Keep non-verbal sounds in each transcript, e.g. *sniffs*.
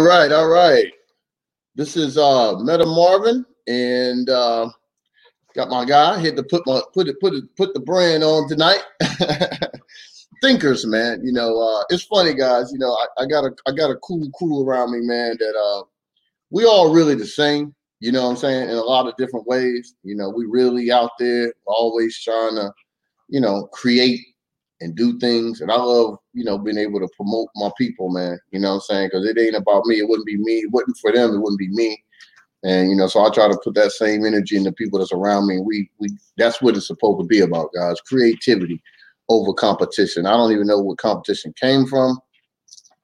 All right, all right. This is uh Meta Marvin and uh got my guy had to put my put it put it put the brand on tonight. *laughs* Thinkers, man. You know, uh it's funny guys, you know, I, I got a I got a cool crew around me, man, that uh we all really the same, you know what I'm saying, in a lot of different ways. You know, we really out there always trying to, you know, create and do things. And I love, you know, being able to promote my people, man. You know what I'm saying? Because it ain't about me. It wouldn't be me. It wouldn't for them. It wouldn't be me. And you know, so I try to put that same energy in the people that's around me. We we that's what it's supposed to be about, guys. Creativity over competition. I don't even know what competition came from.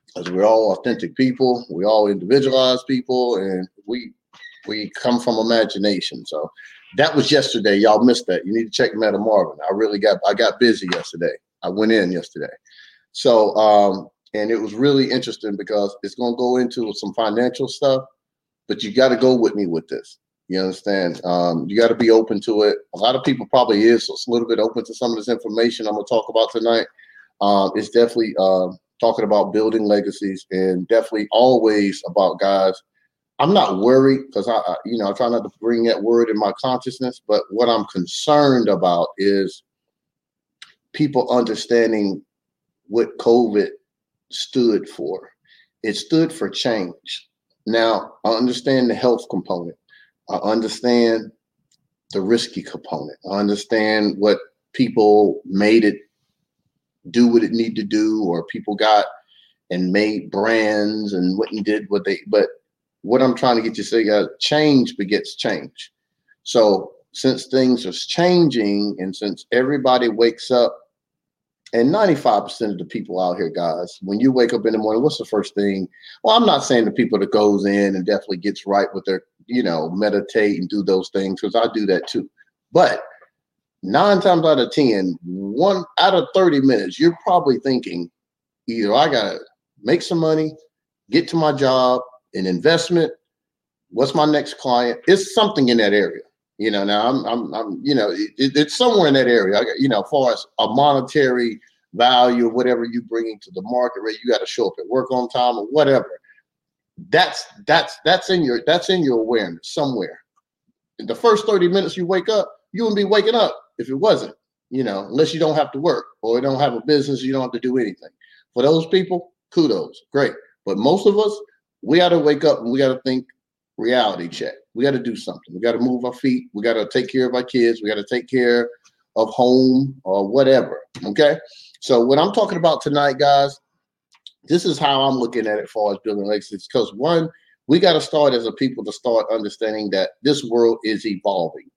Because we're all authentic people, we all individualized people, and we we come from imagination. So that was yesterday. Y'all missed that. You need to check Meta Marvin. I really got I got busy yesterday. I went in yesterday. So, um, and it was really interesting because it's going to go into some financial stuff, but you got to go with me with this. You understand? Um, you got to be open to it. A lot of people probably is a little bit open to some of this information I'm going to talk about tonight. Um, it's definitely uh, talking about building legacies and definitely always about guys. I'm not worried because I, I, you know, I try not to bring that word in my consciousness. But what I'm concerned about is people understanding what COVID stood for. It stood for change. Now, I understand the health component. I understand the risky component. I understand what people made it do what it need to do, or people got and made brands and went and did what they. But what I'm trying to get you to say, guys, change begets change. So since things are changing, and since everybody wakes up and 95% of the people out here, guys, when you wake up in the morning, what's the first thing? Well, I'm not saying the people that goes in and definitely gets right with their, you know, meditate and do those things, because I do that too. But nine times out of 10, one out of 30 minutes, you're probably thinking either I got to make some money, get to my job, an investment, what's my next client? It's something in that area. You know, now I'm, I'm, I'm you know, it, it's somewhere in that area. You know, as far as a monetary value, whatever you bringing to the market rate, you got to show up at work on time or whatever. That's that's that's in your that's in your awareness somewhere. In the first 30 minutes you wake up, you wouldn't be waking up if it wasn't, you know, unless you don't have to work or you don't have a business, you don't have to do anything. For those people, kudos, great. But most of us, we got to wake up and we got to think reality check. We got to do something. We got to move our feet. We got to take care of our kids. We got to take care of home or whatever. Okay. So what I'm talking about tonight, guys, this is how I'm looking at it as far as building legacies. Because one, we got to start as a people to start understanding that this world is evolving,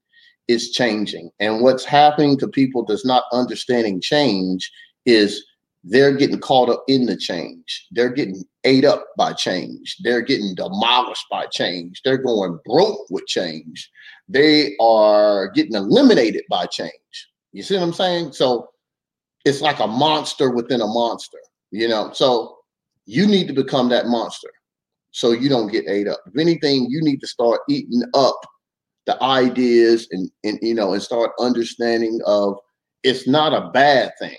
it's changing, and what's happening to people that's not understanding change is they're getting caught up in the change. They're getting ate up by change. They're getting demolished by change. They're going broke with change. They are getting eliminated by change. You see what I'm saying? So it's like a monster within a monster, you know. So you need to become that monster so you don't get ate up. If anything, you need to start eating up the ideas and, and you know and start understanding of it's not a bad thing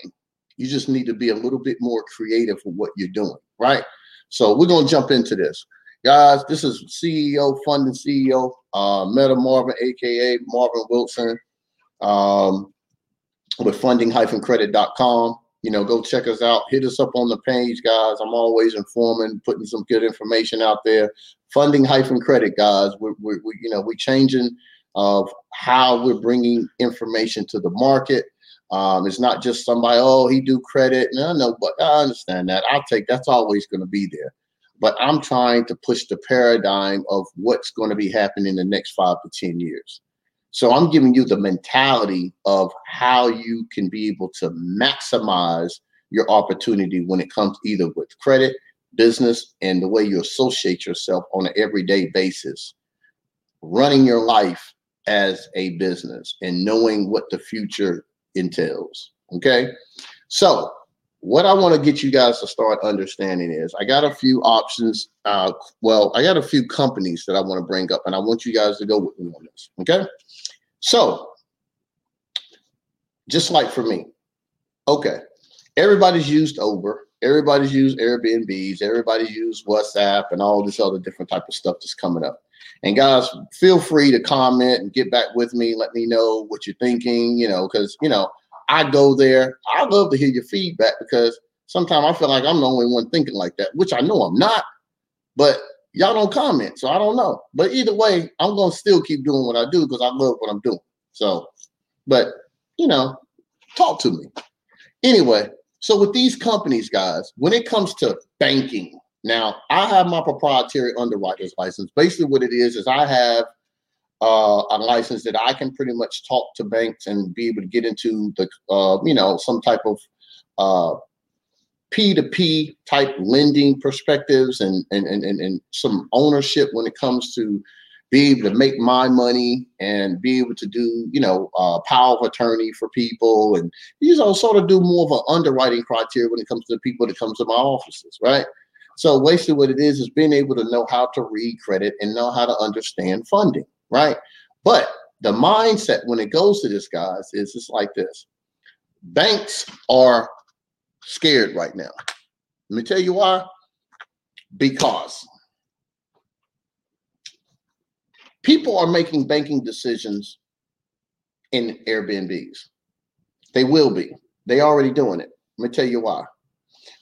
you just need to be a little bit more creative with what you're doing, right? So we're gonna jump into this. Guys, this is CEO, funding CEO, uh, Meta Marvin, aka Marvin Wilson, um, with funding-credit.com. You know, go check us out. Hit us up on the page, guys. I'm always informing, putting some good information out there. Funding-credit, guys. We're, we're we, you know, we're changing of how we're bringing information to the market. Um, it's not just somebody, oh, he do credit. No, no, but I understand that. I'll take that's always going to be there. But I'm trying to push the paradigm of what's going to be happening in the next five to 10 years. So I'm giving you the mentality of how you can be able to maximize your opportunity when it comes either with credit, business, and the way you associate yourself on an everyday basis, running your life as a business and knowing what the future entails. Okay. So, what I want to get you guys to start understanding is I got a few options. Uh, well, I got a few companies that I want to bring up, and I want you guys to go with me on this. Okay. So, just like for me, okay, everybody's used Uber, Everybody's used Airbnbs, everybody's used WhatsApp and all this other different type of stuff that's coming up. And guys, feel free to comment and get back with me. Let me know what you're thinking, you know, because you know, I go there. I love to hear your feedback because sometimes I feel like I'm the only one thinking like that, which I know I'm not, but y'all don't comment, so I don't know. But either way, I'm gonna still keep doing what I do because I love what I'm doing. So, but you know, talk to me. Anyway, so with these companies, guys, when it comes to banking, now I have my proprietary underwriter's license. Basically, what it is is I have uh, a license that I can pretty much talk to banks and be able to get into the, uh, you know, some type of uh, P2P type lending perspectives and, and, and, and some ownership when it comes to be able to make my money and be able to do, you know, uh, power of attorney for people and, you know, sort of do more of an underwriting criteria when it comes to the people that comes to my offices, right? So basically what it is is being able to know how to read credit and know how to understand funding, right? But the mindset when it goes to this, guys, is it's like this. Banks are scared right now. Let me tell you why. Because people are making banking decisions in Airbnbs. They will be. They already doing it. Let me tell you why.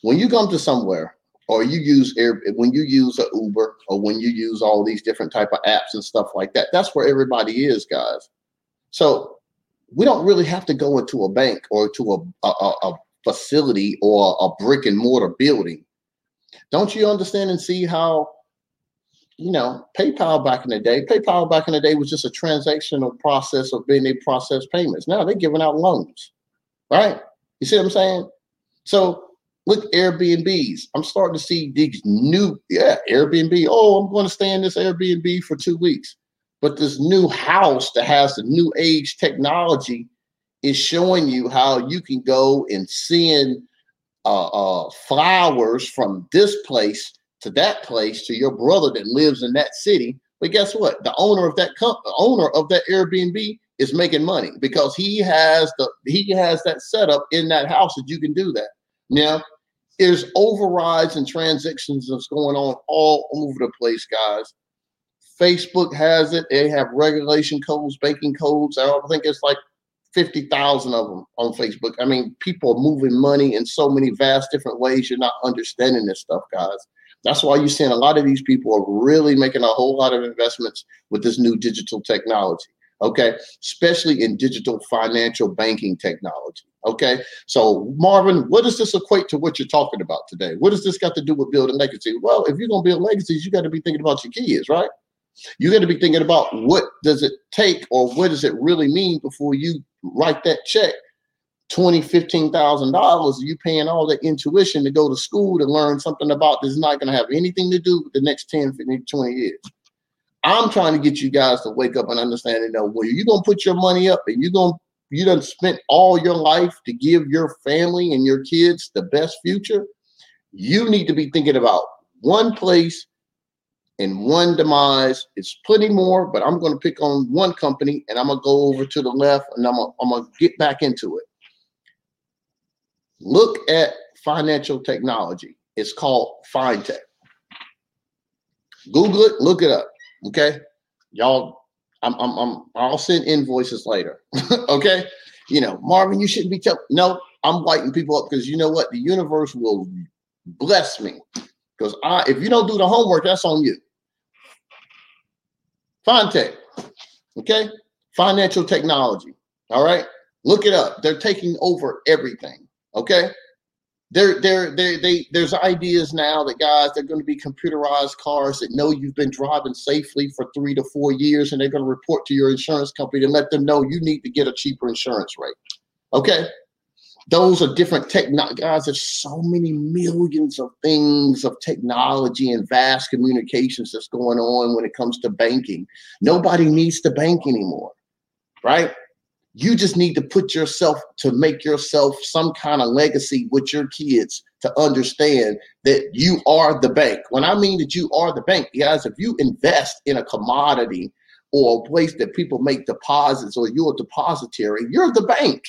When you come to somewhere or you use air when you use Uber or when you use all these different type of apps and stuff like that, that's where everybody is, guys. So we don't really have to go into a bank or to a, a, a facility or a brick and mortar building. Don't you understand and see how you know, PayPal back in the day, PayPal back in the day was just a transactional process of being able to process payments. Now they're giving out loans, right? You see what I'm saying? So look, Airbnbs. I'm starting to see these new, yeah, Airbnb. Oh, I'm going to stay in this Airbnb for two weeks. But this new house that has the new age technology is showing you how you can go and send uh, uh, flowers from this place to that place to your brother that lives in that city. But guess what? The owner of that the owner of that Airbnb is making money because he has the he has that setup in that house that you can do that. Now, there's overrides and transactions that's going on all over the place, guys. Facebook has it. They have regulation codes, banking codes. I don't think it's like 50,000 of them on Facebook. I mean, people are moving money in so many vast different ways. You're not understanding this stuff, guys. That's why you're seeing a lot of these people are really making a whole lot of investments with this new digital technology. Okay, especially in digital financial banking technology. Okay, so Marvin, what does this equate to what you're talking about today? What does this got to do with building legacy? Well, if you're to build legacies, you got to be thinking about your kids, right? You got to be thinking about what does it take or what does it really mean before you write that check twenty, fifteen thousand dollars, you paying all that intuition to go to school to learn something about that's not to have anything to do with the next 10, 15, 20 years. I'm trying to get you guys to wake up and understand and know where you're gonna put your money up and you're gonna you done spent all your life to give your family and your kids the best future. You need to be thinking about one place and one demise. It's plenty more, but I'm going to pick on one company and I'm going to go over to the left and I'm going I'm to get back into it. Look at financial technology. It's called FinTech. Google it, look it up. Okay. Y'all, I'm, I'm, I'm I'll send invoices later. *laughs* okay. You know, Marvin, you shouldn't be telling. No, I'm whiting people up because you know what? The universe will bless me. Because I, if you don't do the homework, that's on you. Fonte, Okay. Financial technology. All right. Look it up. They're taking over everything. Okay. There, there, there, they, there's ideas now that guys, they're going to be computerized cars that know you've been driving safely for three to four years, and they're going to report to your insurance company to let them know you need to get a cheaper insurance rate. Okay, those are different tech guys. There's so many millions of things of technology and vast communications that's going on when it comes to banking. Nobody needs to bank anymore, right? You just need to put yourself to make yourself some kind of legacy with your kids to understand that you are the bank. When I mean that you are the bank, guys, if you invest in a commodity or a place that people make deposits or you're a depository, you're the bank.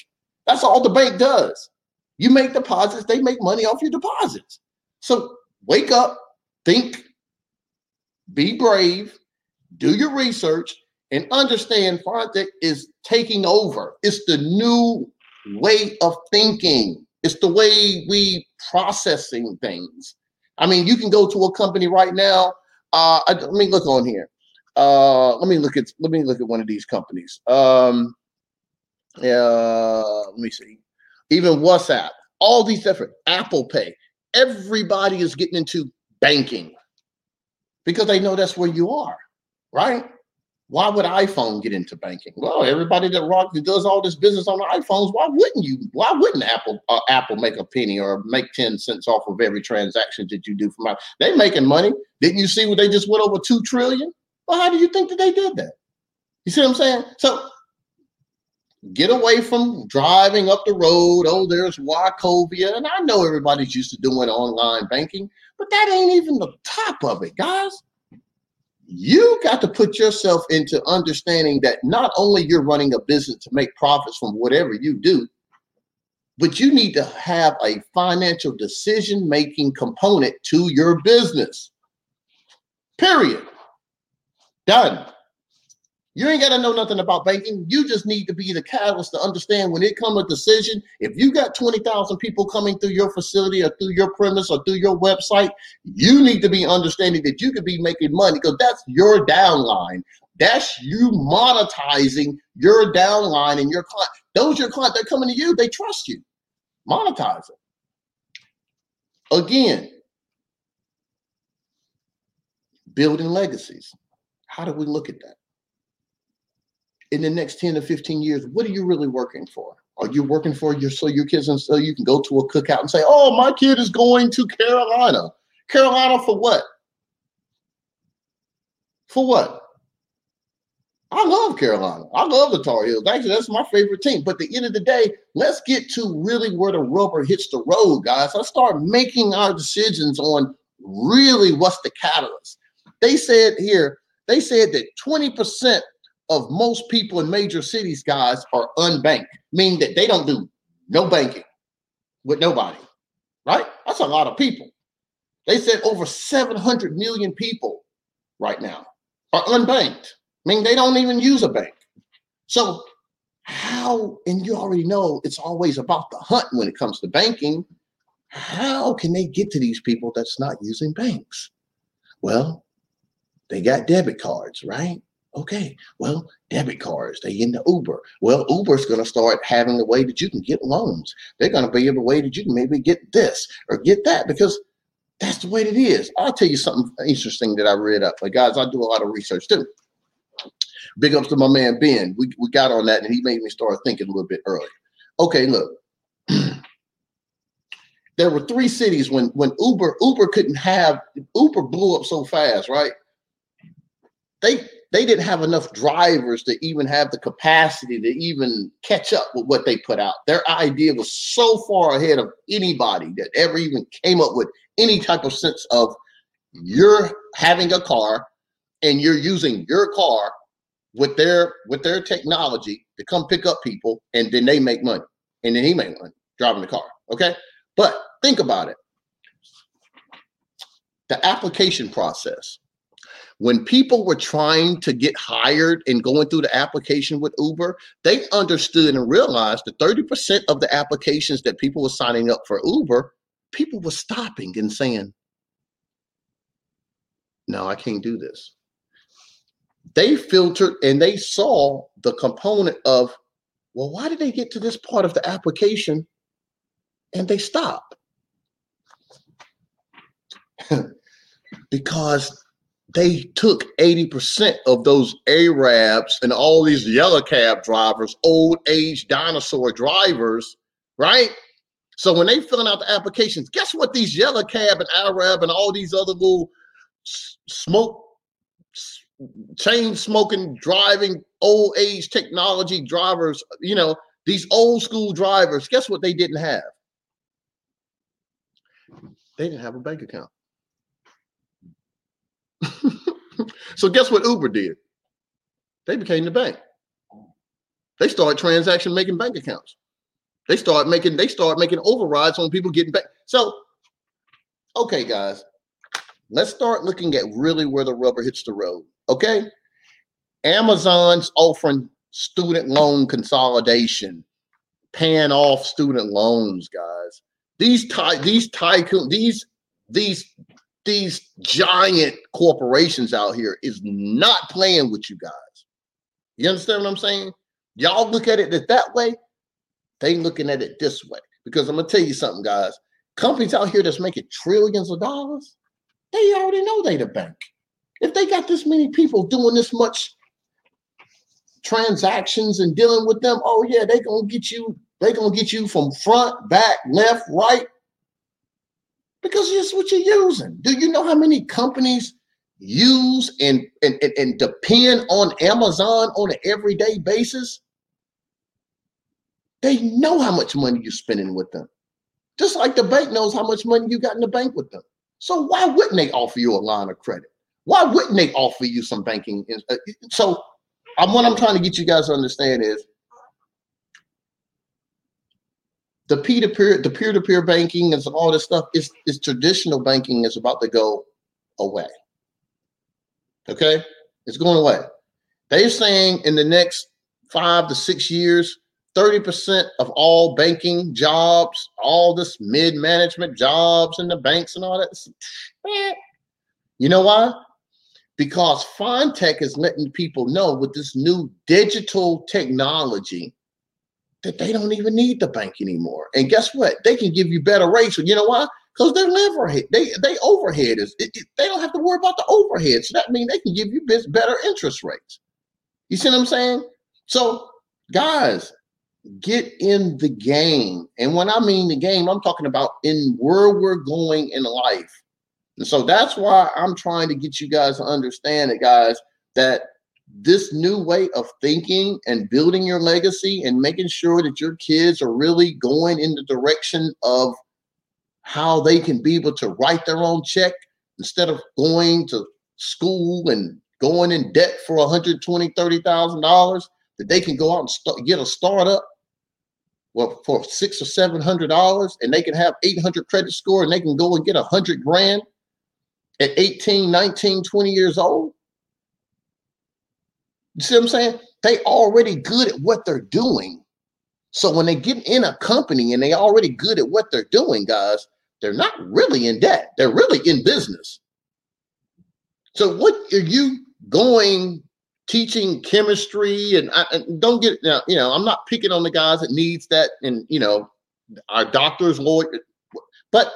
That's all the bank does. You make deposits, they make money off your deposits. So wake up, think, be brave, do your research, and understand Fintech is taking over. It's the new way of thinking. It's the way we processing things. I mean, you can go to a company right now. Uh, I, let me look on here. Uh, let me look at let me look at one of these companies. Um, uh, let me see. Even WhatsApp, all these different Apple Pay. Everybody is getting into banking because they know that's where you are, right? Why would iPhone get into banking? Well, everybody that rock that does all this business on iPhones, why wouldn't you? Why wouldn't Apple uh, Apple make a penny or make ten cents off of every transaction that you do from? They making money. Didn't you see what they just went over two trillion? Well, how do you think that they did that? You see what I'm saying? So get away from driving up the road. Oh, there's Wachovia. And I know everybody's used to doing online banking, but that ain't even the top of it, guys. You got to put yourself into understanding that not only you're running a business to make profits from whatever you do, but you need to have a financial decision making component to your business. Period. Done. You ain't got to know nothing about banking. You just need to be the catalyst to understand when it comes a decision. If you got 20,000 people coming through your facility or through your premise or through your website, you need to be understanding that you could be making money because that's your downline. That's you monetizing your downline and your client. Those your client, they're coming to you. They trust you. Monetize it. Again, building legacies. How do we look at that? In the next 10 to 15 years, what are you really working for? Are you working for your so your kids and so you can go to a cookout and say, "Oh, my kid is going to Carolina." Carolina for what? For what? I love Carolina. I love the Tar Heels. Actually, that's my favorite team. But at the end of the day, let's get to really where the rubber hits the road, guys. Let's start making our decisions on really what's the catalyst. They said here, they said that 20% of most people in major cities, guys, are unbanked, meaning that they don't do no banking with nobody, right? That's a lot of people. They said over 700 million people right now are unbanked, meaning they don't even use a bank. So, how, and you already know it's always about the hunt when it comes to banking. How can they get to these people that's not using banks? Well, they got debit cards, right? Okay, well, debit cards, they into Uber. Well, Uber's going to start having the way that you can get loans. They're going to be to way that you can maybe get this or get that because that's the way it is. I'll tell you something interesting that I read up. Like, guys, I do a lot of research too. Big ups to my man Ben. We, we got on that and he made me start thinking a little bit earlier. Okay, look. *clears throat* there were three cities when when Uber Uber couldn't have Uber blew up so fast, right? They they didn't have enough drivers to even have the capacity to even catch up with what they put out. Their idea was so far ahead of anybody that ever even came up with any type of sense of you're having a car and you're using your car with their with their technology to come pick up people and then they make money. And then he make money driving the car okay? But think about it. The application process when people were trying to get hired and going through the application with Uber, they understood and realized that 30% of the applications that people were signing up for Uber, people were stopping and saying, No, I can't do this. They filtered and they saw the component of, well, why did they get to this part of the application and they stop? *laughs* because they took 80% of those Arabs and all these yellow cab drivers, old age dinosaur drivers, right? So when they filling out the applications, guess what these yellow cab and Arab and all these other little smoke chain smoking driving old age technology drivers, you know, these old school drivers, guess what they didn't have? They didn't have a bank account. *laughs* so guess what Uber did? They became the bank. They started transaction making bank accounts. They start making they start making overrides on people getting back. So, okay, guys, let's start looking at really where the rubber hits the road. Okay, Amazon's offering student loan consolidation, paying off student loans, guys. These ty- these tycoon these these these giant corporations out here is not playing with you guys. You understand what I'm saying? Y'all look at it that way. They looking at it this way. Because I'm gonna tell you something, guys. Companies out here that's making trillions of dollars, they already know they the bank. If they got this many people doing this much transactions and dealing with them, oh yeah, they gonna get you, they gonna get you from front, back, left, right, because it's what you're using. Do you know how many companies use and, and, and, and depend on Amazon on an everyday basis? They know how much money you're spending with them. Just like the bank knows how much money you got in the bank with them. So why wouldn't they offer you a line of credit? Why wouldn't they offer you some banking? Uh, so I'm, what I'm trying to get you guys to understand is the peer-to-peer, the peer-to-peer banking and all this stuff is, is traditional banking is about to go away. Okay, it's going away. They're saying in the next five to six years, 30% of all banking jobs, all this mid-management jobs in the banks and all that. You know why? because Fintech is letting people know with this new digital technology that they don't even need the bank anymore. And guess what? They can give you better rates. You know why? Because their overhead, they they overhead is it, it, they don't have to worry about the overhead. So that means they can give you better interest rates. You see what I'm saying? So guys, get in the game. And when I mean the game, I'm talking about in where we're going in life. And so that's why I'm trying to get you guys to understand it, guys, that this new way of thinking and building your legacy and making sure that your kids are really going in the direction of how they can be able to write their own check instead of going to school and going in debt for 120 30000 dollars that they can go out and get a startup well for six or seven hundred dollars and they can have 800 credit score and they can go and get a hundred grand at 18, 19, 20 years old. You see what I'm saying? They already good at what they're doing. So when they get in a company and they already good at what they're doing, guys, they're not really in debt. They're really in business. So what are you going teaching chemistry and, and don't get now, you know, I'm not picking on the guys that needs that and you know, our doctors, lawyer, but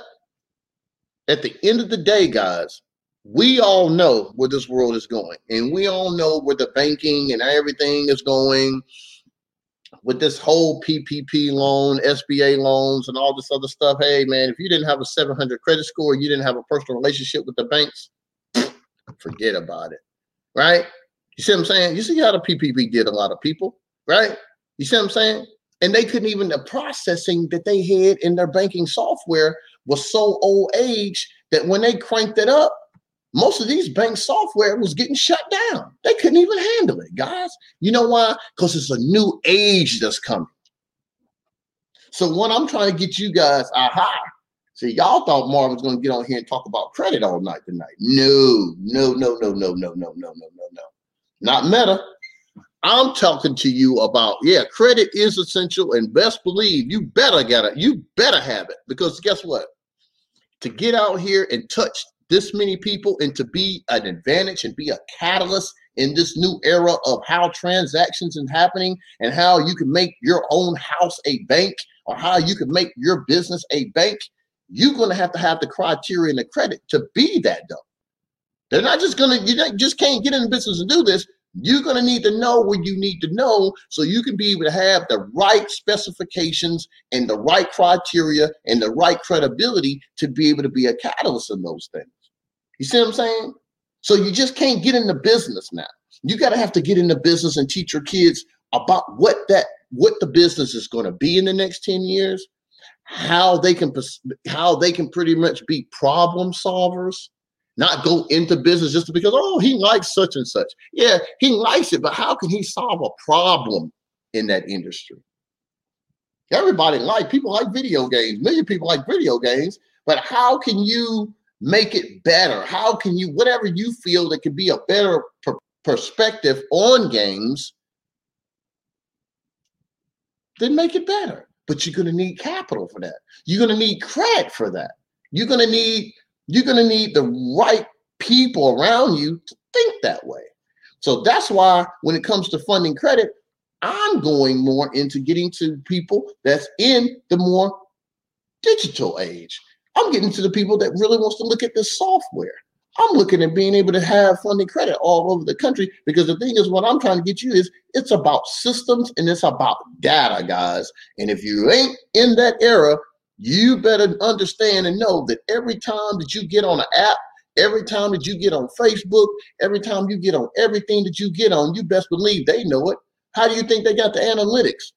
at the end of the day, guys, we all know where this world is going, and we all know where the banking and everything is going with this whole PPP loan, SBA loans, and all this other stuff. Hey, man, if you didn't have a 700 credit score, you didn't have a personal relationship with the banks, forget about it, right? You see what I'm saying? You see how the PPP did a lot of people, right? You see what I'm saying? And they couldn't even, the processing that they had in their banking software was so old age that when they cranked it up, most of these bank software was getting shut down. They couldn't even handle it, guys. You know why? Because it's a new age that's coming. So what I'm trying to get you guys, aha. See, y'all thought Marv was going to get on here and talk about credit all night tonight. No, no, no, no, no, no, no, no, no, no, no. Not meta. I'm talking to you about, yeah, credit is essential and best believe you better get it. You better have it because guess what? To get out here and touch this many people and to be an advantage and be a catalyst in this new era of how transactions are happening and how you can make your own house a bank or how you can make your business a bank, you're going to have to have the criteria and the credit to be that though. They're not just going to, you just can't get in the business and do this. You're going to need to know what you need to know so you can be able to have the right specifications and the right criteria and the right credibility to be able to be a catalyst in those things. You see what I'm saying? So you just can't get into business now. You got to have to get into business and teach your kids about what that what the business is going to be in the next 10 years, how they can how they can pretty much be problem solvers not go into business just because, oh, he likes such and such. Yeah, he likes it, but how can he solve a problem in that industry? Everybody like people like video games. Million people like video games. But how can you make it better? How can you whatever you feel that could be a better per- perspective on games? Then make it better. But you're going to need capital for that. You're going to need credit for that. You're going to need you're going to need the right people around you to think that way. So that's why when it comes to funding credit, I'm going more into getting to people that's in the more digital age. I'm getting to the people that really wants to look at the software. I'm looking at being able to have funding credit all over the country because the thing is, what I'm trying to get you is it's about systems and it's about data, guys. And if you ain't in that era, you better understand and know that every time that you get on an app, every time that you get on Facebook, every time you get on everything that you get on, you best believe they know it. How do you think they got the analytics?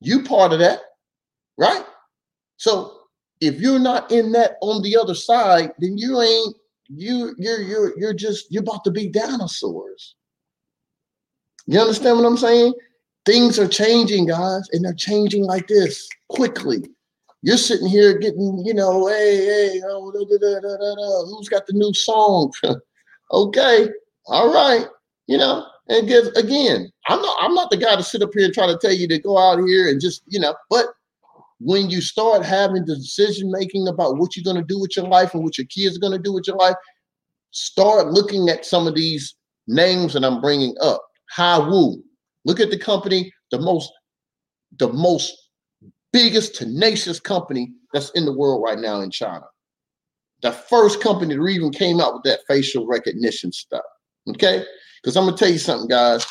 You part of that, right? So if you're not in that on the other side, then you ain't you you're you're you're just you're about to be dinosaurs. You understand what I'm saying? Things are changing, guys, and they're changing like this quickly. You're sitting here getting, you know, hey, hey, oh, da, da, da, who's got the new song? *laughs* okay, all right, you know, and again, I'm not, I'm not the guy to sit up here and try to tell you to go out here and just, you know, but when you start having the decision making about what you're going to do with your life and what your kids are going to do with your life, start looking at some of these names that I'm bringing up. Wu. Look at the company, the most, the most biggest tenacious company that's in the world right now in China. The first company that even came out with that facial recognition stuff. Okay, because I'm gonna tell you something, guys.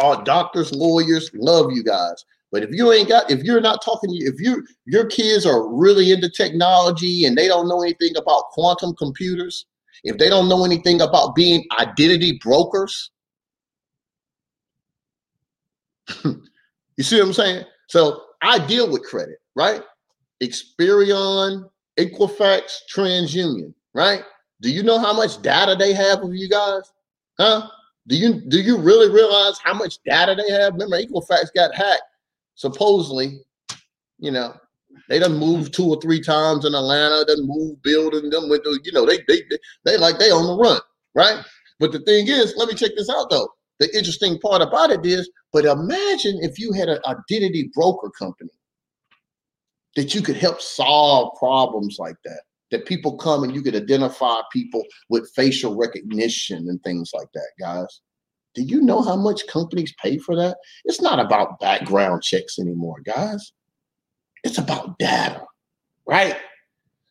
Our doctors, lawyers love you guys. But if you ain't got, if you're not talking, if you your kids are really into technology and they don't know anything about quantum computers, if they don't know anything about being identity brokers, *laughs* you see what I'm saying? So I deal with credit, right? Experian, Equifax, TransUnion, right? Do you know how much data they have of you guys? Huh? Do you do you really realize how much data they have? Remember, Equifax got hacked. Supposedly, you know, they done moved hmm. two or three times in Atlanta, done moved building them with the, you know, they they they, they like they on the run, right? But the thing is, let me check this out though. The interesting part about it is, but imagine if you had an identity broker company that you could help solve problems like that. That people come and you could identify people with facial recognition and things like that, guys. Do you know how much companies pay for that? It's not about background checks anymore, guys. It's about data, right?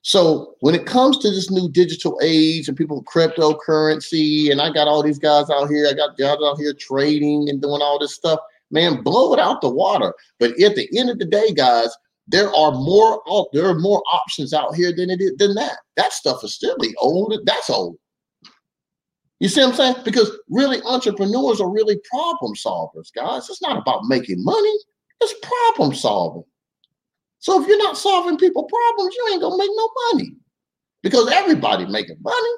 So when it comes to this new digital age and people cryptocurrency, and I got all these guys out here, I got guys out here trading and doing all this stuff, man, blow it out the water. But at the end of the day, guys, there are more there are more options out here than it is than that. That stuff is still the old. That's old. You see what I'm saying? Because really, entrepreneurs are really problem solvers, guys. It's not about making money. It's problem solving. So if you're not solving people problems, you ain't gonna make no money. Because everybody making money,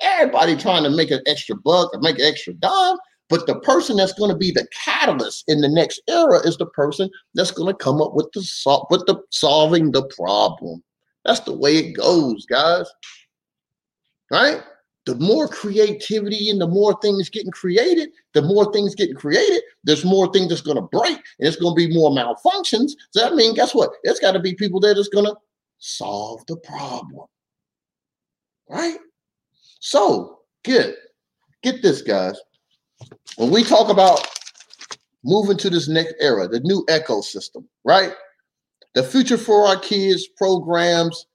everybody trying to make an extra buck or make an extra dime. But the person that's going to be the catalyst in the next era is the person that's going to come up with the sol- with the solving the problem. That's the way it goes, guys. Right? The more creativity and the more things getting created, the more things getting created, there's more things that's going to break and it's going to be more malfunctions. So that means, guess what? It's got to be people that is going to solve the problem. Right? So, get, get this, guys. When we talk about moving to this next era, the new ecosystem, right? The future for our kids programs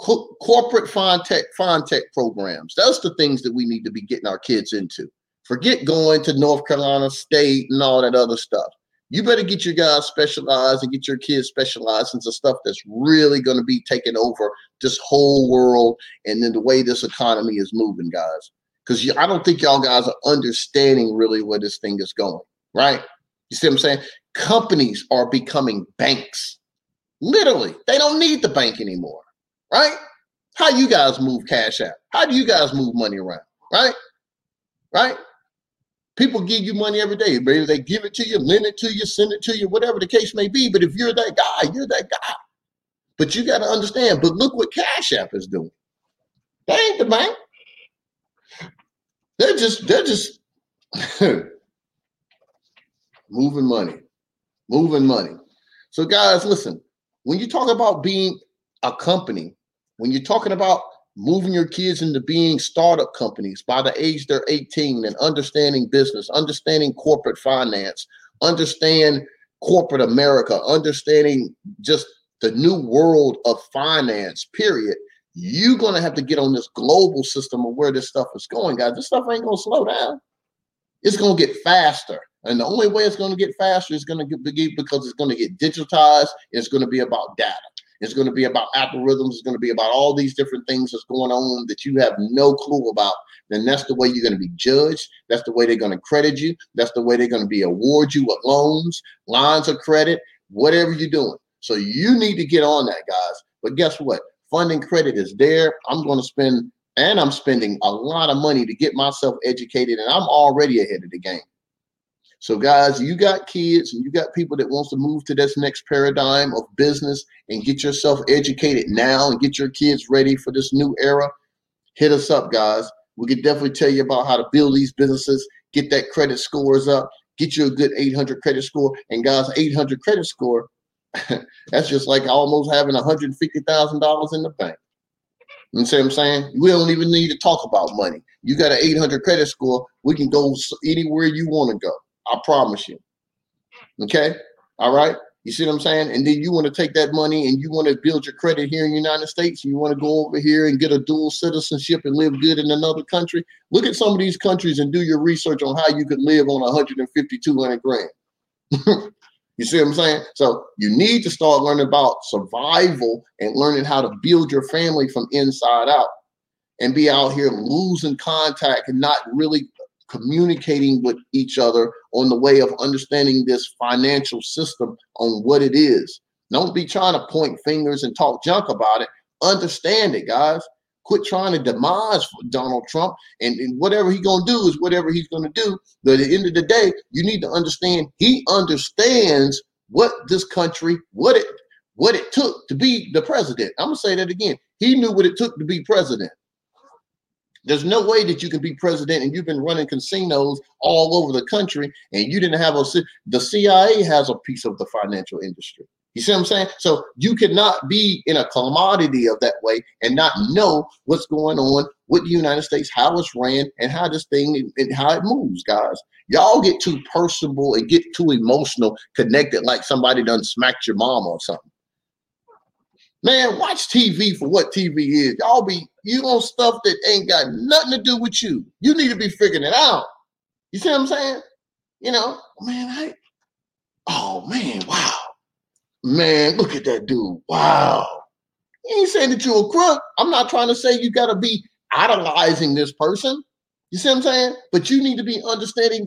co- corporate fintech fintech programs. That's the things that we need to be getting our kids into. Forget going to North Carolina State and all that other stuff. You better get your guys specialized and get your kids specialized into stuff that's really going to be taking over this whole world and then the way this economy is moving, guys. Because I don't think y'all guys are understanding really where this thing is going, right? You see what I'm saying? Companies are becoming banks. Literally, they don't need the bank anymore right? How you guys move cash out? How do you guys move money around? Right? Right? People give you money every day. Maybe they give it to you, lend it to you, send it to you, whatever the case may be. But if you're that guy, you're that guy. But you got to understand. But look what Cash App is doing. They ain't the bank. They're just they're just *laughs* moving money, moving money. So guys, listen. When you talk about being a company, when you're talking about moving your kids into being startup companies by the age they're 18 and understanding business, understanding corporate finance, understand corporate America, understanding just the new world of finance, period, you're going to have to get on this global system of where this stuff is going, guys. This stuff ain't going to slow down. It's going to get faster. And the only way it's going to get faster is going to be because it's going to get digitized. It's going to be about data. It's going to be about algorithms. It's going to be about all these different things that's going on that you have no clue about. Then that's the way you're going to be judged. That's the way they're going to credit you. That's the way they're going to be award you with loans, lines of credit, whatever you're doing. So you need to get on that, guys. But guess what? Funding credit is there. I'm going to spend, and I'm spending a lot of money to get myself educated, and I'm already ahead of the game. So, guys, you got kids and you got people that wants to move to this next paradigm of business and get yourself educated now and get your kids ready for this new era. Hit us up, guys. We can definitely tell you about how to build these businesses, get that credit scores up, get you a good 800 credit score. And guys, 800 credit score, *laughs* that's just like almost having $150,000 in the bank. You see what I'm saying? We don't even need to talk about money. You got an 800 credit score, we can go anywhere you want to go. I promise you. Okay. All right. You see what I'm saying? And then you want to take that money and you want to build your credit here in the United States. You want to go over here and get a dual citizenship and live good in another country. Look at some of these countries and do your research on how you could live on 150, 200 grand. *laughs* you see what I'm saying? So you need to start learning about survival and learning how to build your family from inside out and be out here losing contact and not really communicating with each other on the way of understanding this financial system on what it is. Don't be trying to point fingers and talk junk about it. Understand it, guys. Quit trying to demise Donald Trump, and, and whatever he's gonna do is whatever he's gonna do. But at the end of the day, you need to understand he understands what this country, what it, what it took to be the president. I'm gonna say that again. He knew what it took to be president. There's no way that you can be president and you've been running casinos all over the country and you didn't have a. The CIA has a piece of the financial industry. You see what I'm saying? So you cannot be in a commodity of that way and not know what's going on with the United States, how it's ran, and how this thing and how it moves, guys. Y'all get too personable and get too emotional, connected like somebody done smacked your mom or something. Man, watch TV for what TV is. Y'all be you on stuff that ain't got nothing to do with you. You need to be figuring it out. You see what I'm saying? You know, man, I oh man, wow. Man, look at that dude. Wow. You ain't saying that you're a crook. I'm not trying to say you gotta be idolizing this person. You see what I'm saying? But you need to be understanding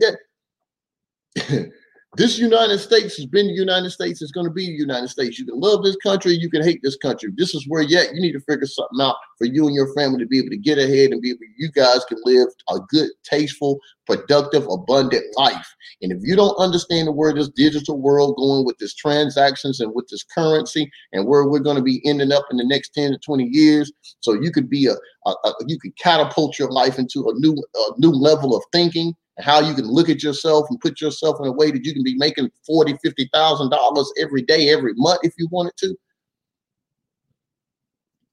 that *laughs* this United States has been the United States. It's going to be the United States. You can love this country. You can hate this country. This is where yet you need to figure something out for you and your family to be able to get ahead and be able. You guys can live a good, tasteful, productive, abundant life. And if you don't understand the where this digital world going with this transactions and with this currency and where we're going to be ending up in the next ten to twenty years, so you could be a, a, a you could catapult your life into a new a new level of thinking how you can look at yourself and put yourself in a way that you can be making forty, fifty thousand dollars every day, every month if you wanted to.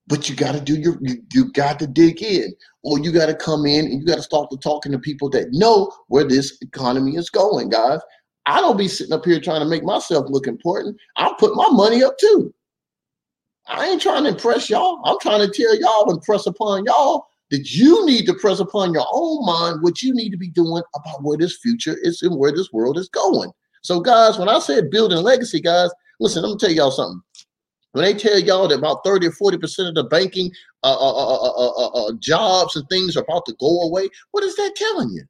But you got to do your you, you got to dig in, or you got to come in and you got to start to talking to people that know where this economy is going, guys. I don't be sitting up here trying to make myself look important. I put my money up too. I ain't trying to impress y'all. I'm trying to tell y'all and press upon y'all that you need to press upon your own mind what you need to be doing about where this future is and where this world is going. So, guys, when I said building legacy, guys, listen, let me tell y'all something. When they tell y'all that about 30 or 40% of the banking uh uh uh, uh, uh, uh, jobs and things are about to go away, what is that telling you?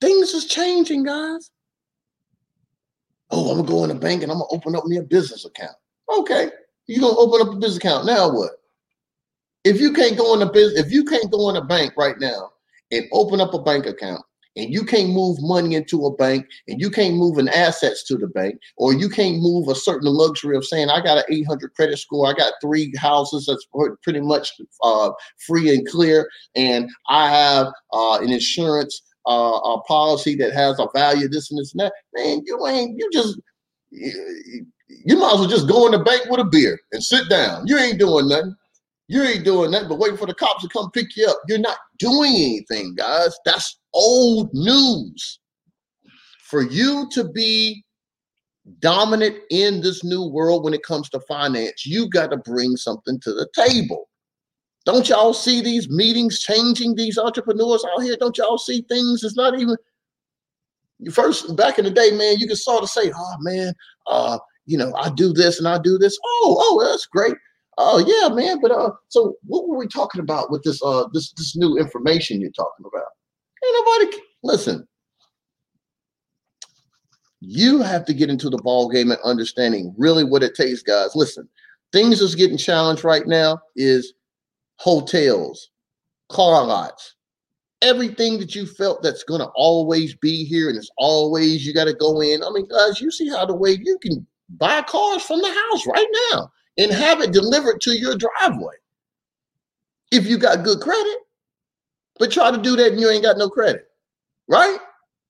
Things is changing, guys. Oh, I'm gonna go in the bank and I'm gonna open up me a business account. Okay, you're gonna open up a business account. Now what? If you can't go in the business, if you can't go in a bank right now and open up a bank account and you can't move money into a bank and you can't move an assets to the bank or you can't move a certain luxury of saying i got an 800 credit score. I got three houses that's pretty much uh, free and clear and i have uh, an insurance uh, a policy that has a value this and this and that. Man you ain't you just you might as well just go in the bank with a beer and sit down. You ain't doing nothing you ain't doing nothing but waiting for the cops to come pick you up. You're not doing anything, guys. That's old news. For you to be dominant in this new world when it comes to finance, you got to bring something to the table. Don't y'all see these meetings changing these entrepreneurs out here? Don't y'all see things? It's not even you first back in the day, man. You could sort of say, "Oh man, uh, you know, I do this and I do this." Oh, oh, that's great. Oh yeah, man. But uh, so what were we talking about with this uh this this new information you're talking about? Ain't nobody listen. You have to get into the ball game and understanding really what it takes, guys. Listen, things that's getting challenged right now is hotels, car lots, everything that you felt that's going to always be here and it's always you got to go in. I mean, guys, you see how the way you can buy cars from the house right now and have it delivered to your driveway if you got good credit. But try to do that and you ain't got no credit, right?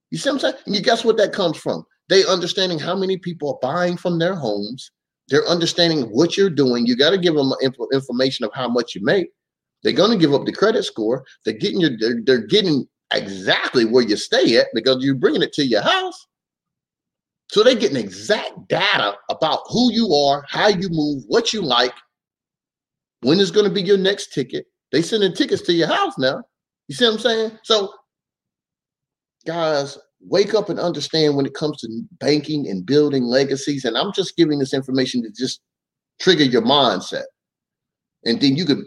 You see what I'm saying? And you guess what that comes from? They understanding how many people are buying from their homes. They're understanding what you're doing. You got to give them information of how much you make. They're going to give up the credit score. They're getting your. They're, they're getting exactly where you stay at because you're bringing it to your house. So they're getting exact data about who you are, how you move, what you like, when is going to be your next ticket. They sending tickets to your house now. You see what I'm saying? So, guys, wake up and understand when it comes to banking and building legacies. And I'm just giving this information to just trigger your mindset. And then you could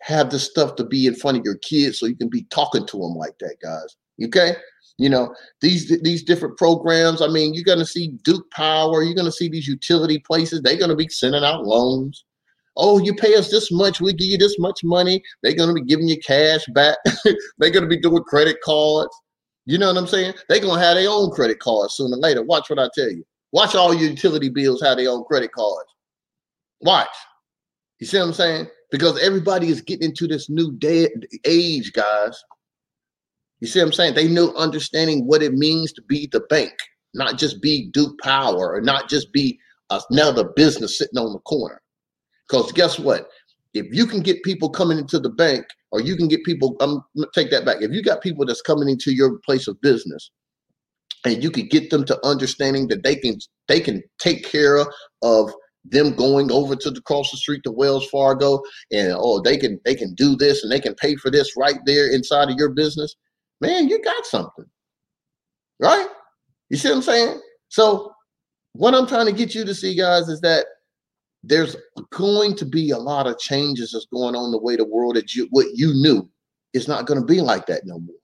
have this stuff to be in front of your kids so you can be talking to them like that, guys. Okay? You know, these these different programs. I mean, you're gonna see Duke Power, you're gonna see these utility places, they're gonna be sending out loans. Oh, you pay us this much, we give you this much money. They're gonna be giving you cash back. *laughs* they're gonna be doing credit cards. You know what I'm saying? They're gonna have their own credit cards sooner or later. Watch what I tell you. Watch all your utility bills have their own credit cards. Watch. You see what I'm saying? Because everybody is getting into this new day age, guys. You see what I'm saying? They knew understanding what it means to be the bank, not just be Duke Power or not just be another business sitting on the corner. Because guess what? If you can get people coming into the bank, or you can get people, um, take that back. If you got people that's coming into your place of business, and you could get them to understanding that they can they can take care of them going over to the cross the street to Wells Fargo, and oh they can they can do this and they can pay for this right there inside of your business man, you got something. Right? You see what I'm saying? So, what I'm trying to get you to see, guys, is that there's going to be a lot of changes that's going on the way the world that you what you knew is not going to be like that no more.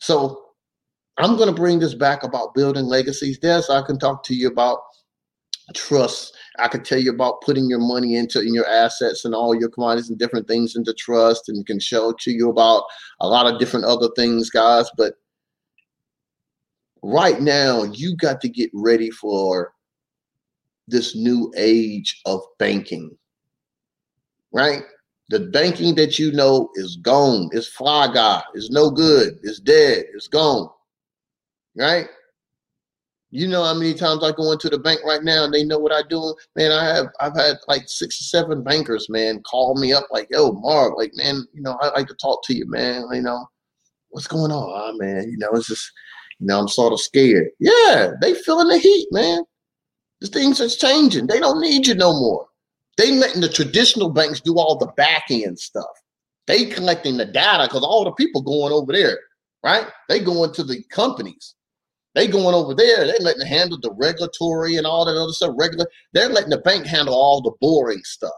So I'm going to bring this back about building legacies. There, so I can talk to you about trust. I could tell you about putting your money into in your assets and all your commodities and different things into trust and can show to you about a lot of different other things, guys. But right now, you got to get ready for this new age of banking. Right? The banking that you know is gone. It's fly guy. It's no good. It's dead. It's gone. Right? You know how many times I go into the bank right now and they know what I do? Man, I have I've had like six or seven bankers, man, call me up like, yo, Mark, like, man, you know, I'd like to talk to you, man. You know, what's going on? Oh, man, you know, it's just, you know, I'm sort of scared. Yeah, they feeling the heat, man. The things is changing. They don't need you no more. They letting the traditional banks do all the back end stuff. They collecting the data because all the people going over there, right? They going to the companies they going over there, they letting handle the regulatory and all that other stuff. Regular, they're letting the bank handle all the boring stuff.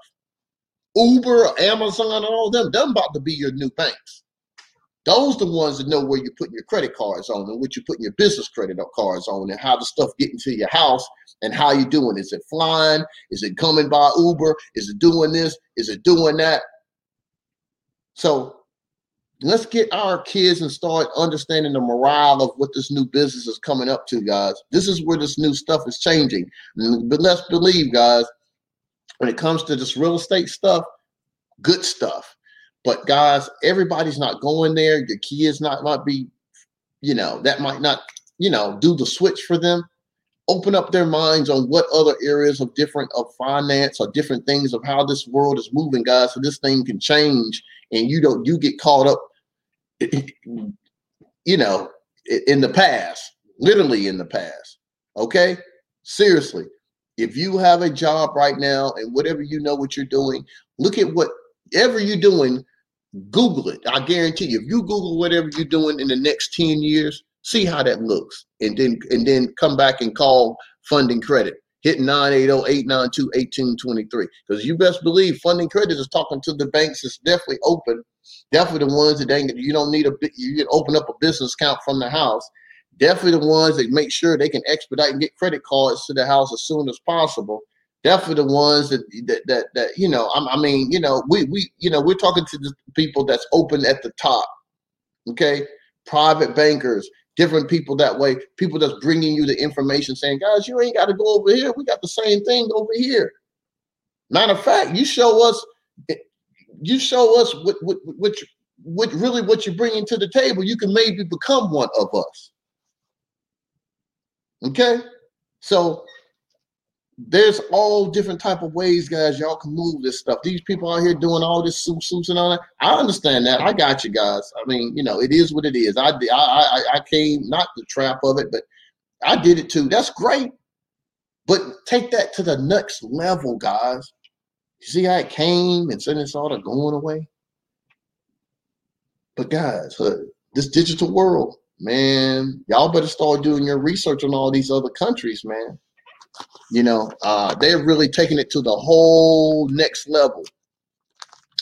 Uber, Amazon, and all them, them about to be your new banks. Those the ones that know where you're putting your credit cards on and what you're putting your business credit cards on and how the stuff getting to your house and how you doing. Is it flying? Is it coming by Uber? Is it doing this? Is it doing that? So let's get our kids and start understanding the morale of what this new business is coming up to, guys. This is where this new stuff is changing. Mm, but let's believe, guys, when it comes to this real estate stuff, good stuff. But guys, everybody's not going there. Your kids not might be, you know, that might not, you know, do the switch for them. Open up their minds on what other areas of different of finance or different things of how this world is moving, guys. So this thing can change, and you don't you get caught up, you know, in the past, literally in the past. Okay, seriously, if you have a job right now and whatever you know what you're doing, look at whatever you're doing, Google it. I guarantee you, if you Google whatever you're doing in the next 10 years, see how that looks. And then and then come back and call funding credit. Hit 980-892-1823. Because you best believe funding credit is talking to the banks. It's definitely open. Definitely the ones that they, you don't need a you can open up a business account from the house Definitely the ones that make sure they can expedite and get credit cards to the house as soon as possible. Definitely the ones that that that, that you know. I, I mean, you know, we we you know we're talking to the people that's open at the top. Okay, private bankers, different people that way. People that's bringing you the information, saying, guys, you ain't got to go over here. We got the same thing over here. Matter of fact, you show us, you show us what what what, what really what you're bringing to the table. You can maybe become one of us. Okay, so there's all different type of ways, guys. Y'all can move this stuff. These people out here doing all this soup soups and all that. I understand that. I got you guys. I mean, you know, it is what it is. I I, I came not the trap of it, but I did it too. That's great. But take that to the next level, guys. You see how it came and then it started going away? But guys, this digital world, man, y'all better start doing your research on all these other countries, man. You know, uh, they're really taking it to the whole next level.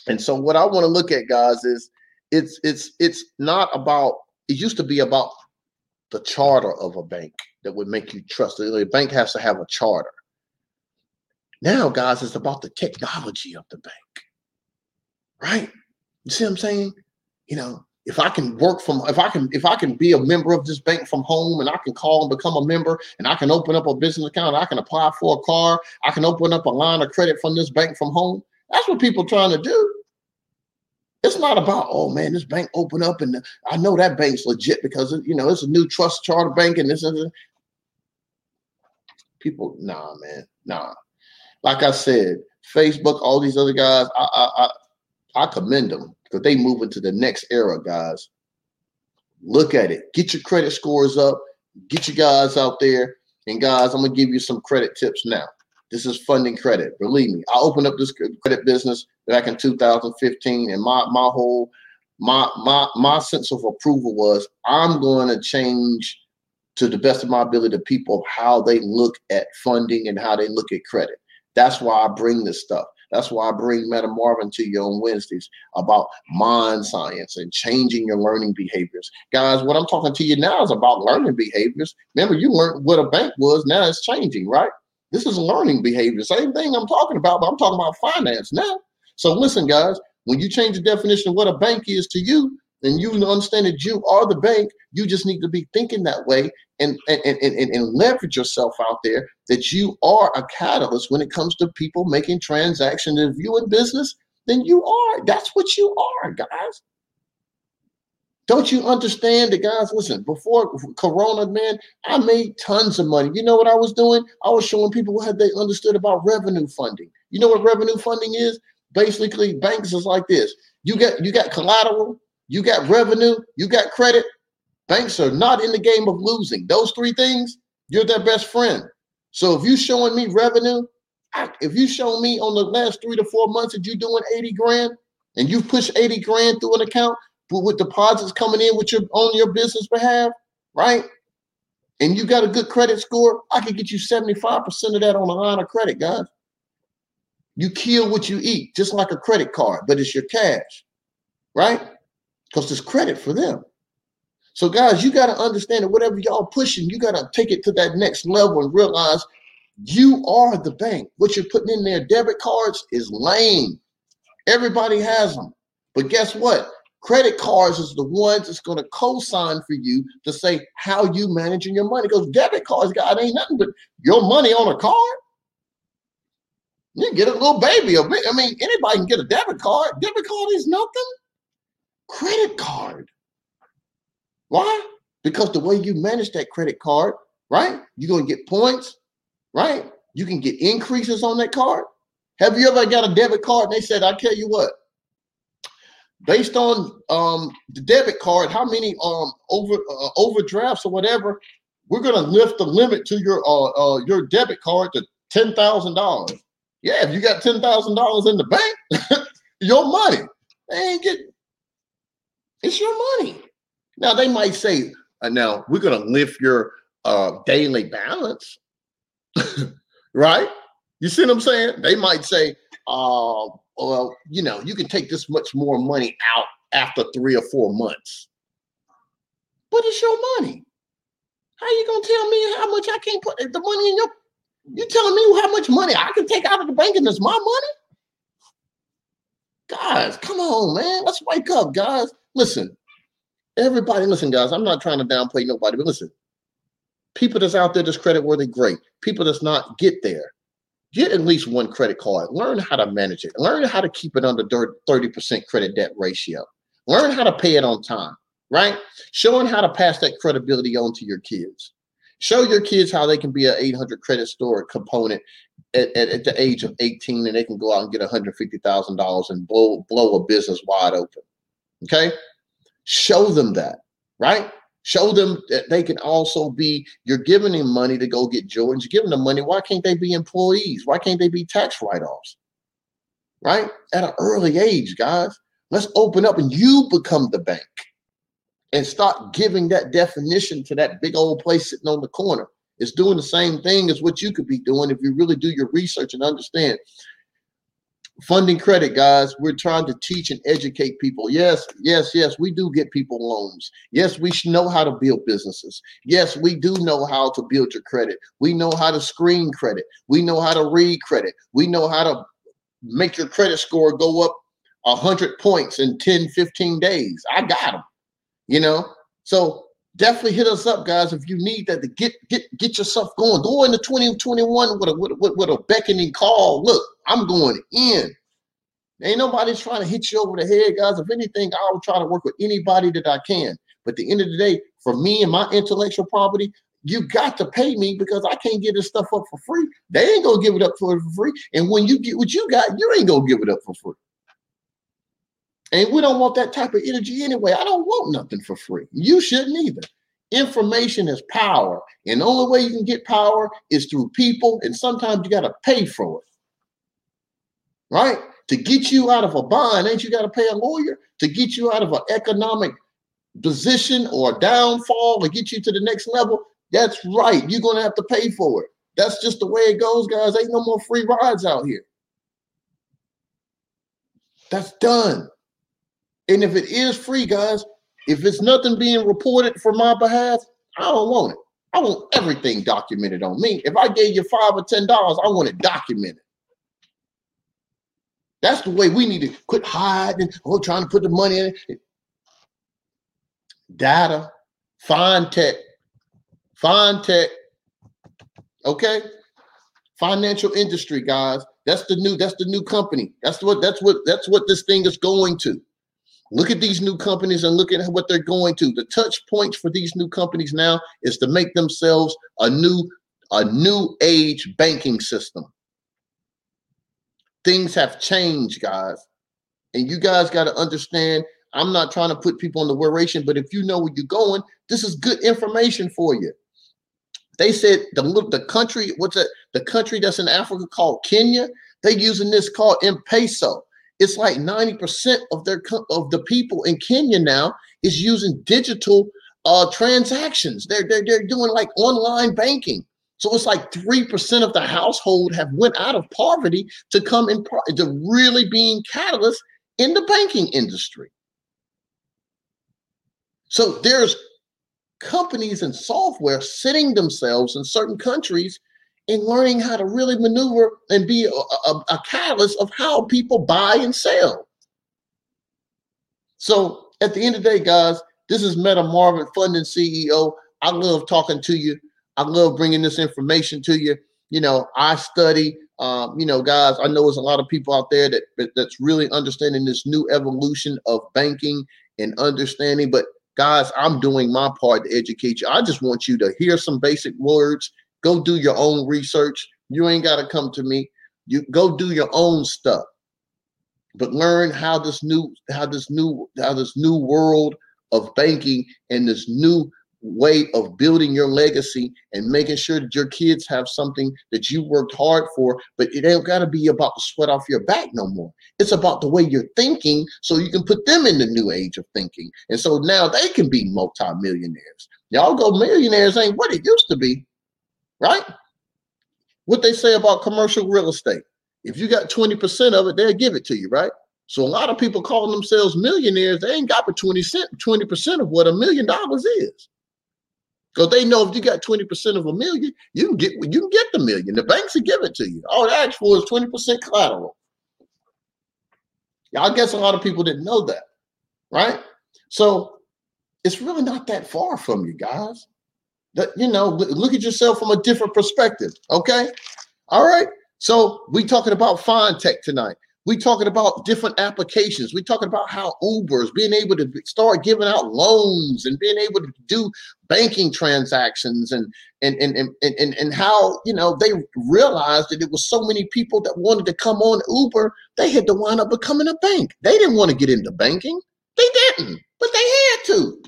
And so, what I want to look at, guys, is it's it's it's not about. It used to be about the charter of a bank that would make you trust. A bank has to have a charter. Now, guys, it's about the technology of the bank, right? You see what I'm saying? You know, if I can work from if I can if I can be a member of this bank from home and I can call and become a member and I can open up a business account, I can apply for a car, I can open up a line of credit from this bank from home. That's what people trying to do. It's not about oh man, this bank open up and I know that bank's legit because you know it's a new trust charter bank and this is people. Nah, man, nah. Like I said, Facebook, all these other guys, I I I, I commend them because they move into the next era, guys. Look at it. Get your credit scores up. Get you guys out there. And guys, I'm gonna give you some credit tips now. This is funding credit. Believe me, I opened up this credit business back in 2015, and my my whole my my my sense of approval was I'm going to change to the best of my ability to people how they look at funding and how they look at credit. That's why I bring this stuff. That's why I bring Meta Marvin to you on Wednesdays about mind science and changing your learning behaviors. Guys, what I'm talking to you now is about learning behaviors. Remember, you learned what a bank was, now it's changing, right? This is learning behavior. Same thing I'm talking about, but I'm talking about finance now. So listen, guys, when you change the definition of what a bank is to you, and you understand that you are the bank, you just need to be thinking that way and, and, and, and, and leverage yourself out there that you are a catalyst when it comes to people making transactions and viewing business, then you are. That's what you are, guys. Don't you understand that, guys? Listen, before Corona, man, I made tons of money. You know what I was doing? I was showing people what they understood about revenue funding. You know what revenue funding is? Basically, banks is like this. You get you got collateral, you got revenue, you got credit. Banks are not in the game of losing. Those three things, you're their best friend. So if you showing me revenue, if you show me on the last three to four months that you're doing 80 grand and you push 80 grand through an account with deposits coming in with your on your business behalf, right? And you got a good credit score, I could get you 75% of that on a line of credit, guys. You kill what you eat, just like a credit card, but it's your cash, right? Because there's credit for them. So, guys, you got to understand that whatever y'all pushing, you got to take it to that next level and realize you are the bank. What you're putting in there, debit cards, is lame. Everybody has them. But guess what? Credit cards is the ones that's going to co-sign for you to say how you managing your money. Because debit cards, God, ain't nothing but your money on a card. You get a little baby. I mean, anybody can get a debit card. Debit card is nothing. Credit card. Why? Because the way you manage that credit card, right? You're going to get points, right? You can get increases on that card. Have you ever got a debit card and they said, I tell you what, based on um, the debit card, how many um over uh, overdrafts or whatever, we're gonna lift the limit to your uh, uh your debit card to ten thousand dollars. Yeah, if you got ten thousand dollars in the bank, *laughs* your money. They ain't get it's your money. Now they might say, uh, now we're gonna lift your uh daily balance, *laughs* right? You see what I'm saying? They might say, uh, well, you know, you can take this much more money out after three or four months. But it's your money. How you gonna tell me how much I can't put the money in your? You telling me how much money I can take out of the bank and it's my money? Guys, come on, man. Let's wake up, guys. Listen, everybody, listen, guys. I'm not trying to downplay nobody, but listen, people that's out there that's credit worthy, great. People that's not, get there get at least one credit card. Learn how to manage it. Learn how to keep it under 30% credit debt ratio. Learn how to pay it on time, right? Showing how to pass that credibility on to your kids. Show your kids how they can be an 800 credit score component at, at, at the age of 18 and they can go out and get $150,000 and blow, blow a business wide open. Okay? Show them that, right? Show them that they can also be, you're giving them money to go get Jordans, you're giving them money. Why can't they be employees? Why can't they be tax write offs? Right? At an early age, guys. Let's open up and you become the bank and start giving that definition to that big old place sitting on the corner. It's doing the same thing as what you could be doing if you really do your research and understand funding credit guys. We're trying to teach and educate people. Yes yes yes we do get people loans. Yes we know how to build businesses. Yes we do know how to build your credit. We know how to screen credit. We know how to read credit. We know how to make your credit score go up 100 points in 10 15 days. I got them you know? So definitely hit us up guys if you need that to get get get yourself going. Go into 2021 with a with with a beckoning call. Look i'm going in. Ain't nobody trying to hit you over the head guys. If anything i'll try to work with anybody that i can. But the end of the day for me and my intellectual property you got to pay me because i can't get this stuff up for free. They ain't gonna give it up for free. And when you get what you got you ain't gonna give it up for free and we don't want that type of energy anyway. I don't want nothing for free. You shouldn't either. Information is power. And the only way you can get power is through people. And sometimes you got to pay for it. Right? To get you out of a bind, ain't you got to pay a lawyer? To get you out of an economic position or downfall to get you to the next level, that's right. You're going to have to pay for it. That's just the way it goes, guys. Ain't no more free rides out here. That's done. And if it is free, guys, if it's nothing being reported for my behalf, I don't want it. I want everything documented on me. If I gave you five or ten dollars, I want it documented. That's the way we need to quit hiding or trying to put the money in it. Data, Fintech, fine tech. Okay, financial industry, guys. That's the new. That's the new company. That's what. That's what. That's what this thing is going to. Look at these new companies and look at what they're going to. The touch points for these new companies now is to make themselves a new a new age banking system. Things have changed, guys. And you guys got to understand, I'm not trying to put people on the worration, but if you know where you're going, this is good information for you. They said the the country, what's that? The country that's in Africa called Kenya, they're using this called M-Pesa it's like 90% of their of the people in Kenya now is using digital uh, transactions. They're, they're, they're doing like online banking. So it's like 3% of the household have went out of poverty to come in to really being catalysts in the banking industry. So there's companies and software sitting themselves in certain countries in learning how to really maneuver and be a, a, a catalyst of how people buy and sell. So at the end of the day, guys, this is Meta Marvin, funding CEO. I love talking to you. I love bringing this information to you. You know, I study. Um, you know, guys, I know there's a lot of people out there that that's really understanding this new evolution of banking and understanding. But guys, I'm doing my part to educate you. I just want you to hear some basic words. Go do your own research. You ain't got to come to me. You go do your own stuff. But learn how this new how this new how this new world of banking and this new way of building your legacy and making sure that your kids have something that you worked hard for, but it ain't got to be about the sweat off your back no more. It's about the way you're thinking so you can put them in the new age of thinking. And so now they can be multimillionaires. Y'all go millionaires ain't what it used to be, right? What they say about commercial real estate. If you got 20% of it, they'll give it to you, right? So a lot of people calling themselves millionaires, they ain't got but 20 cent, 20% of what a million dollars is. Because they know if you got 20% of a million, you can get you can get the million. The banks will give it to you. All they ask for is 20% collateral. Yeah, I guess a lot of people didn't know that, right? So it's really not that far from you guys. That you know, look at yourself from a different perspective. Okay. All right. So we talking about Fintech tonight. We talking about different applications. We talking about how Uber's being able to start giving out loans and being able to do banking transactions and and and and and, and how you know they realized that it was so many people that wanted to come on Uber, they had to wind up becoming a bank. They didn't want to get into banking. They didn't, but they had to.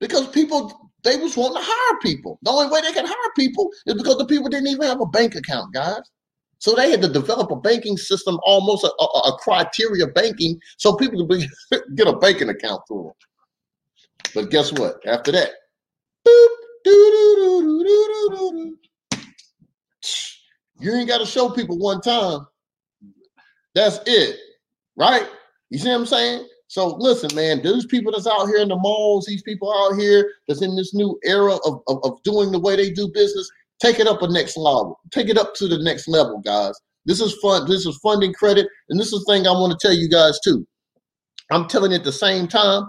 Because people they was wanting to hire people. The only way they could hire people is because the people didn't even have a bank account, guys. So they had to develop a banking system, almost a, a, a criteria banking, so people could be, *laughs* get a banking account through them. But guess what? After that, boop, *sniffs* you ain't got to show people one time. That's it, right? You see what I'm saying? So listen, man, these people that's out here in the malls, these people out here that's in this new era of, of, of doing the way they do business, Take it up a next level. Take it up to the next level, guys. This is fun. This is funding credit, and this is the thing I want to tell you guys too. I'm telling at the same time.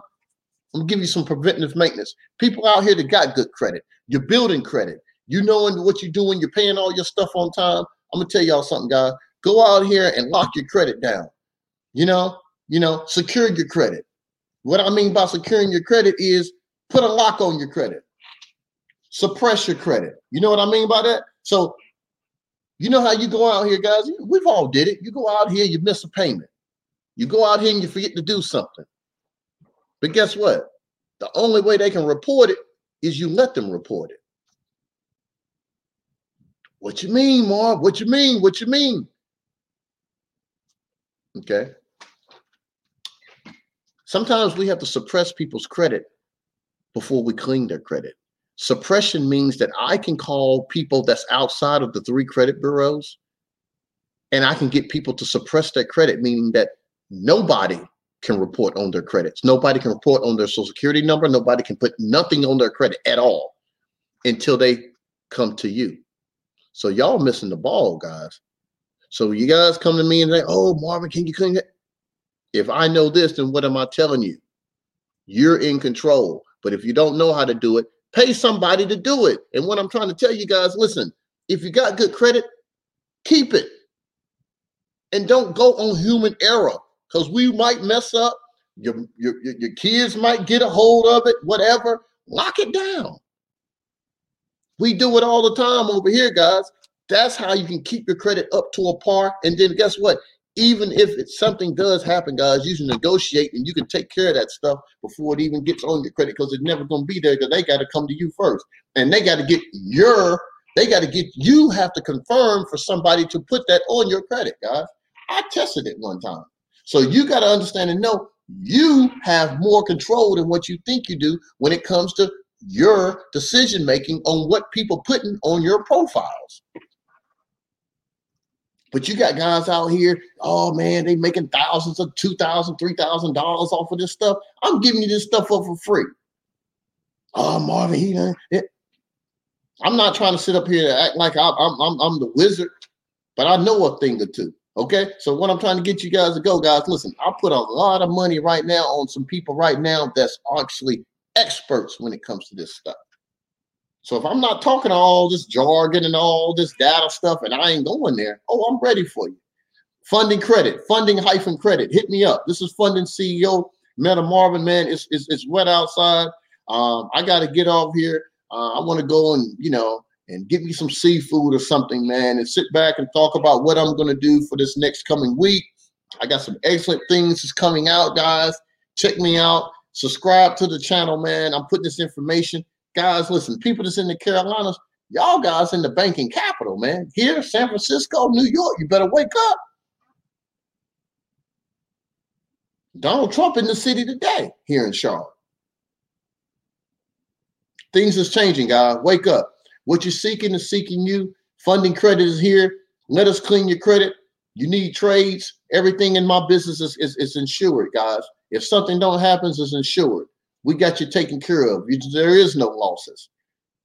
I'm gonna give you some preventative maintenance. People out here that got good credit. You're building credit. You knowing what you're doing. You're paying all your stuff on time. I'm gonna tell y'all something, guys. Go out here and lock your credit down. You know, you know, secure your credit. What I mean by securing your credit is put a lock on your credit suppress your credit. You know what I mean by that? So, you know how you go out here, guys? We've all did it. You go out here, you miss a payment. You go out here and you forget to do something. But guess what? The only way they can report it is you let them report it. What you mean, Marv? What you mean? What you mean? Okay. Sometimes we have to suppress people's credit before we clean their credit. Suppression means that I can call people that's outside of the three credit bureaus and I can get people to suppress their credit, meaning that nobody can report on their credits. Nobody can report on their social security number. Nobody can put nothing on their credit at all until they come to you. So y'all missing the ball, guys. So you guys come to me and say, "Oh, Marvin, can you clean it?" If I know this, then what am I telling you? You're in control. But if you don't know how to do it, Pay somebody to do it. And what I'm trying to tell you guys, listen, if you got good credit, keep it. And don't go on human error because we might mess up. Your, your, your kids might get a hold of it, whatever. Lock it down. We do it all the time over here, guys. That's how you can keep your credit up to a par. And then guess what? Even if it's something does happen, guys, you can negotiate and you can take care of that stuff before it even gets on your credit because it's never going to be there because they got to come to you first. And they got to get your, they got to get, you have to confirm for somebody to put that on your credit, guys. I tested it one time. So you got to understand and know you have more control than what you think you do when it comes to your decision making on what people putting on your profiles. But you got guys out here, oh man, they making thousands of two thousand, three thousand dollars off of this stuff. I'm giving you this stuff up for free. Oh, Marvin, he done it. I'm not trying to sit up here and act like I'm I'm I'm the wizard, but I know a thing or two. Okay, so what I'm trying to get you guys to go, guys, listen, I put a lot of money right now on some people right now that's actually experts when it comes to this stuff. So if I'm not talking all this jargon and all this data stuff and I ain't going there, oh, I'm ready for you. Funding credit, funding hyphen credit, hit me up. This is funding CEO Meta Marvin, man. It's, it's, it's wet outside. Um, I got to get off here. Uh, I want to go and, you know, and get me some seafood or something, man, and sit back and talk about what I'm going to do for this next coming week. I got some excellent things that's coming out, guys. Check me out. Subscribe to the channel, man. I'm putting this information. Guys, listen, people that's in the Carolinas, y'all guys in the banking capital, man. Here, San Francisco, New York, you better wake up. Donald Trump in the city today here in Charlotte. Things is changing, guys. Wake up. What you're seeking is seeking you. Funding credit is here. Let us clean your credit. You need trades. Everything in my business is, is, is insured, guys. If something don't happen, it's insured. We got you taken care of. You, there is no losses.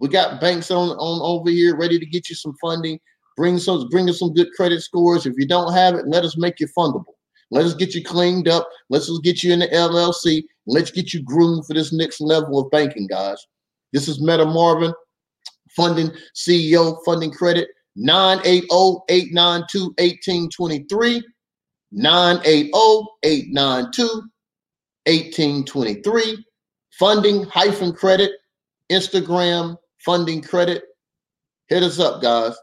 We got banks on, on over here ready to get you some funding. Bring some, bring us some good credit scores. If you don't have it, let us make you fundable. Let us get you cleaned up. Let's get you in the LLC. Let's get you groomed for this next level of banking, guys. This is Meta Marvin, funding CEO, funding credit 980-892-1823. 980-892-1823. Funding hyphen credit, Instagram, funding credit. Hit us up, guys.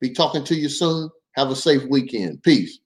Be talking to you soon. Have a safe weekend. Peace.